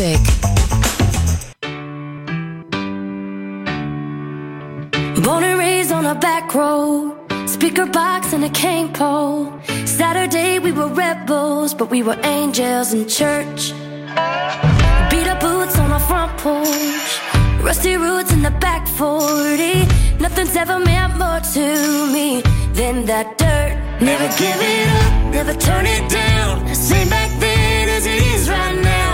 Music. Born and raised on a back road, speaker box and a cane pole. Saturday we were rebels, but we were angels in church. Beat up boots on our front porch, rusty roots in the back 40. Nothing's ever meant more to me than that dirt. Never give it up, never turn it down. Same back then as it is right now.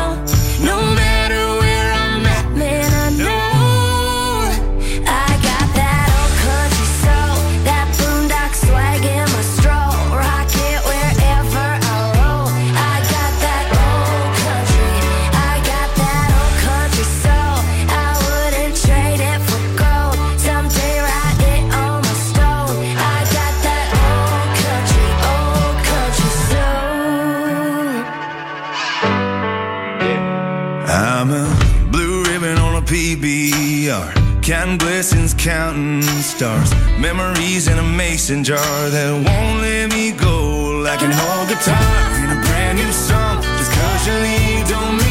PBR. Counting blessings, counting stars. Memories in a mason jar that won't let me go. Like an old guitar in a brand new song. Just cause you leave don't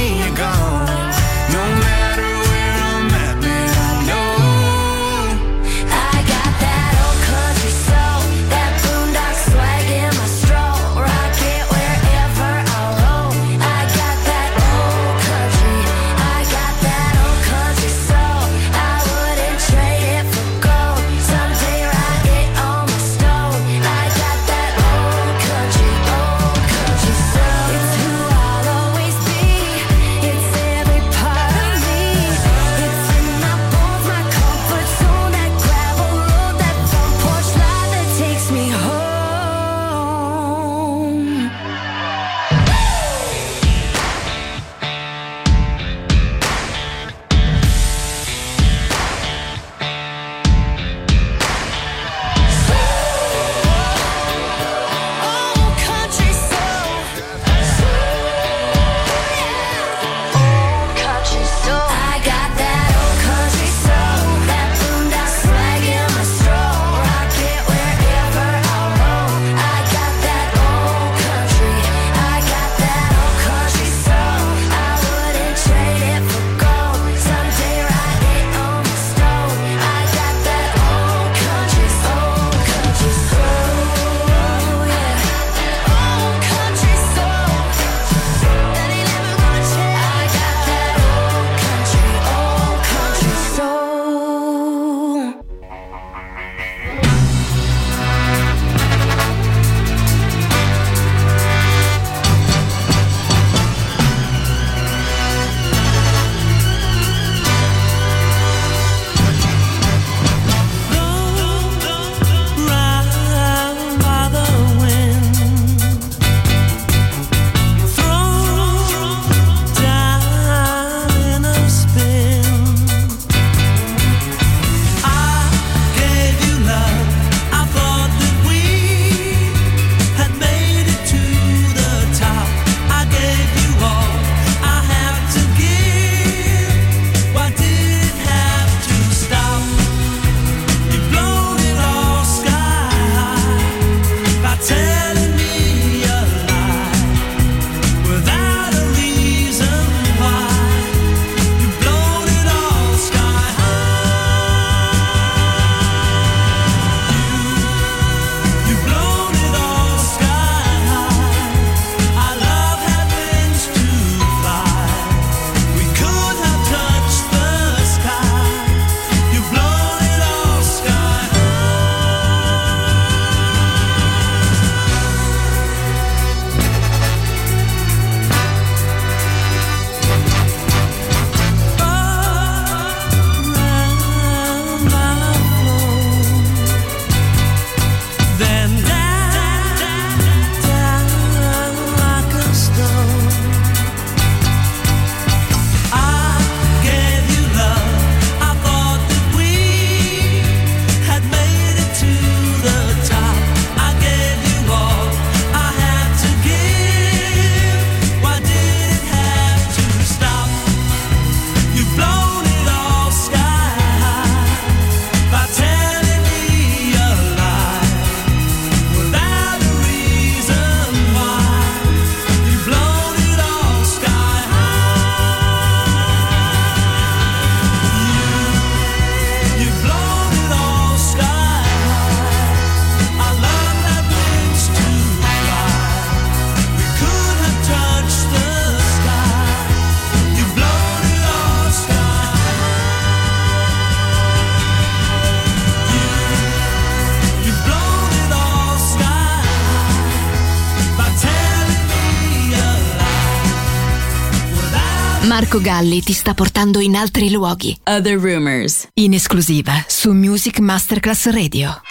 Marco Galli ti sta portando in altri luoghi. Other Rumors. In esclusiva su Music Masterclass Radio.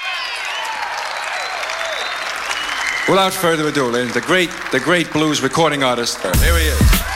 Without further ado, the great, the great blues recording artist. Here he is.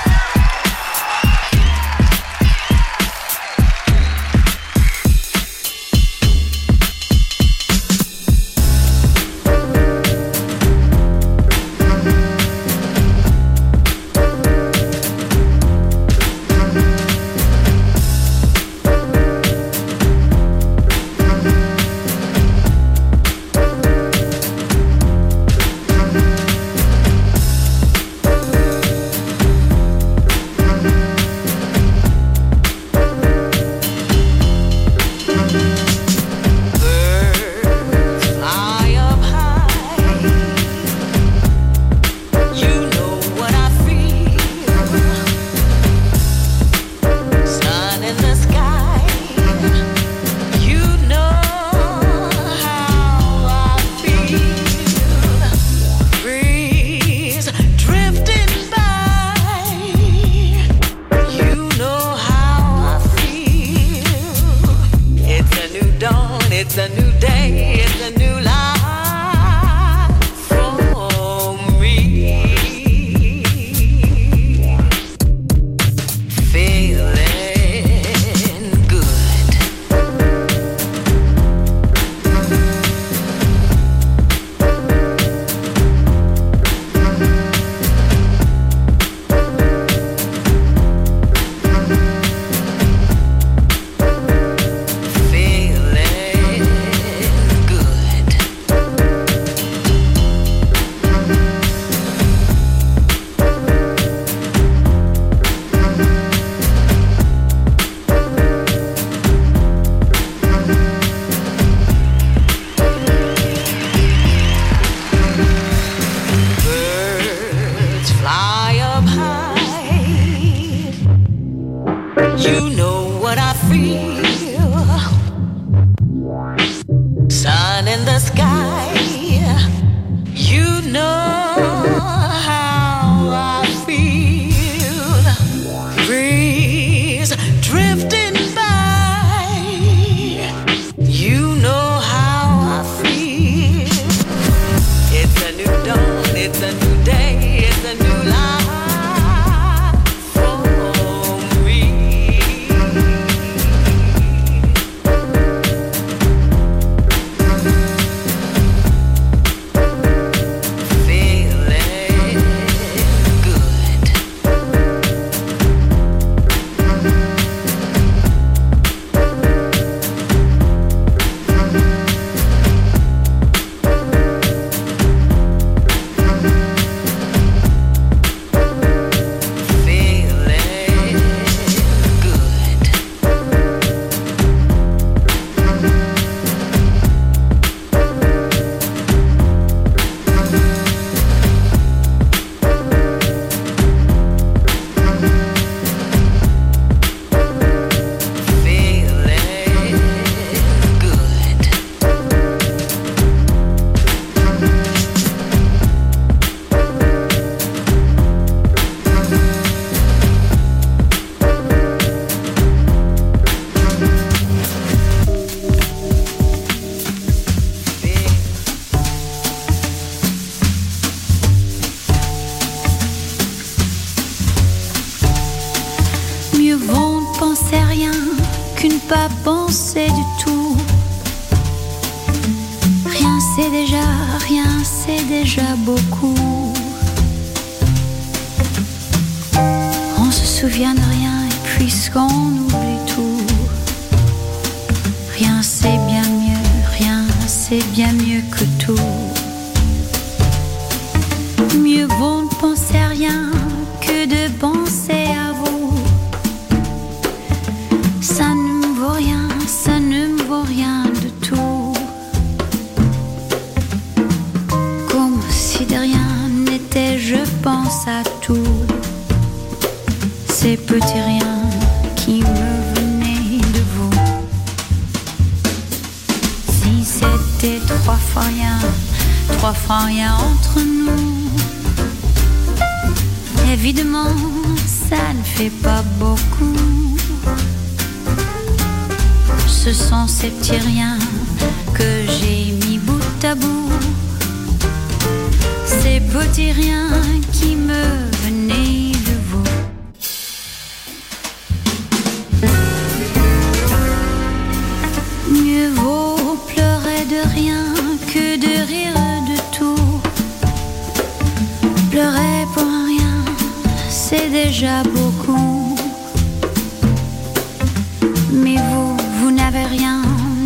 Mais vous, vous n'avez rien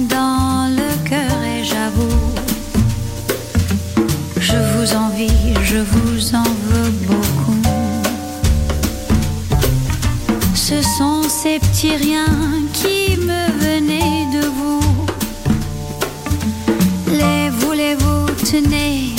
dans le cœur et j'avoue, je vous envie, je vous en veux beaucoup. Ce sont ces petits riens qui me venaient de vous. Les voulez-vous, tenez.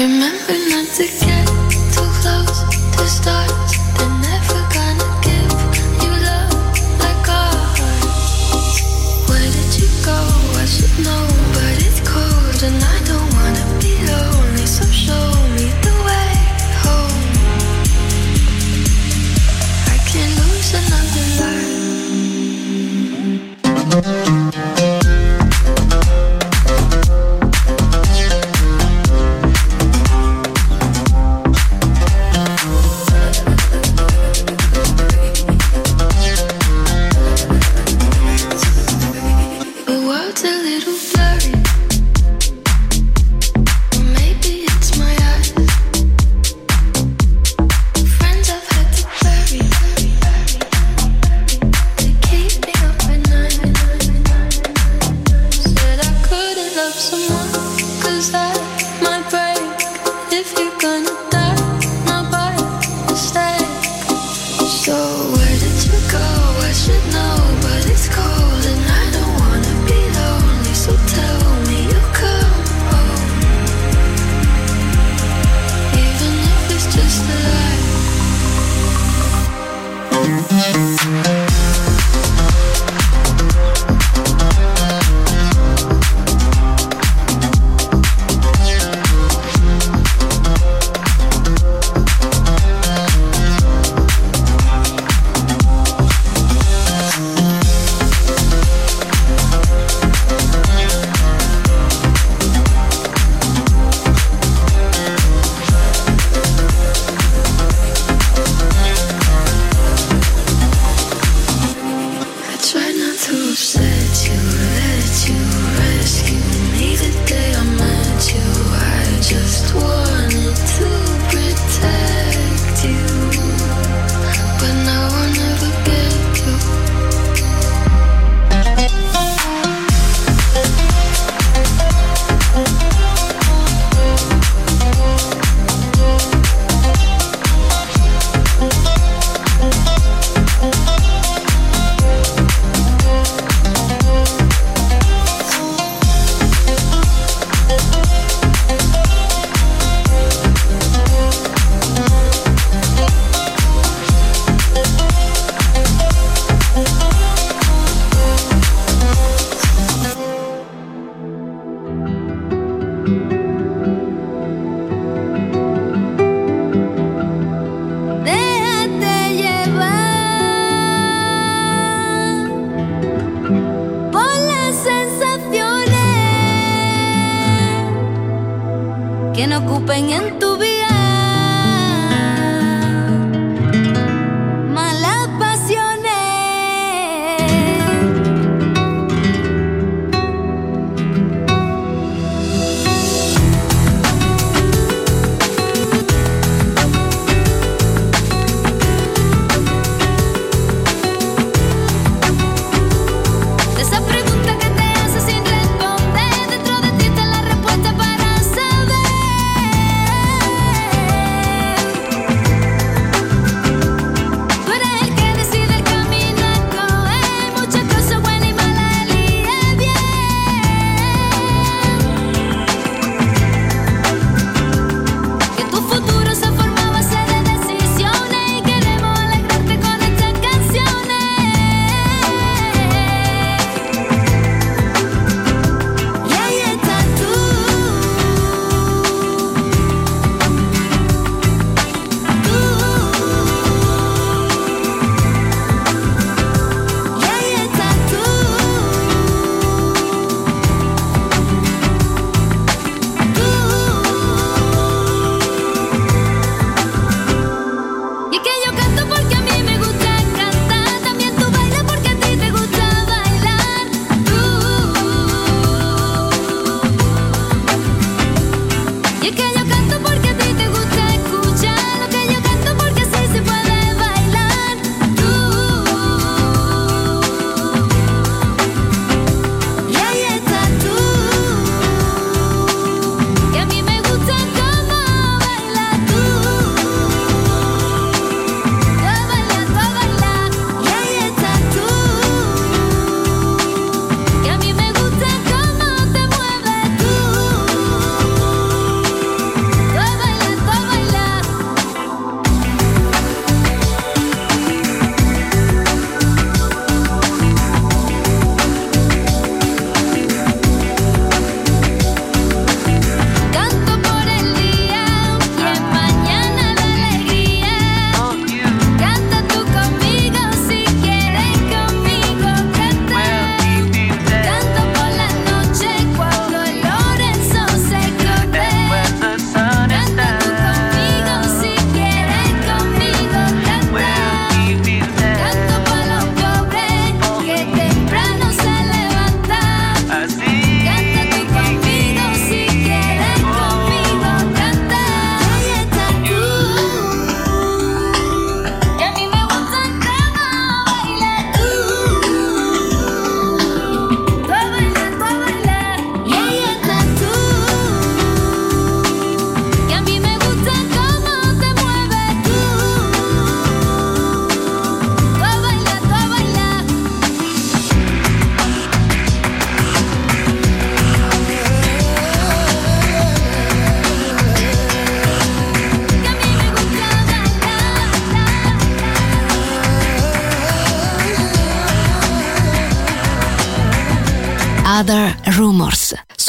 Remember not to get too close to start.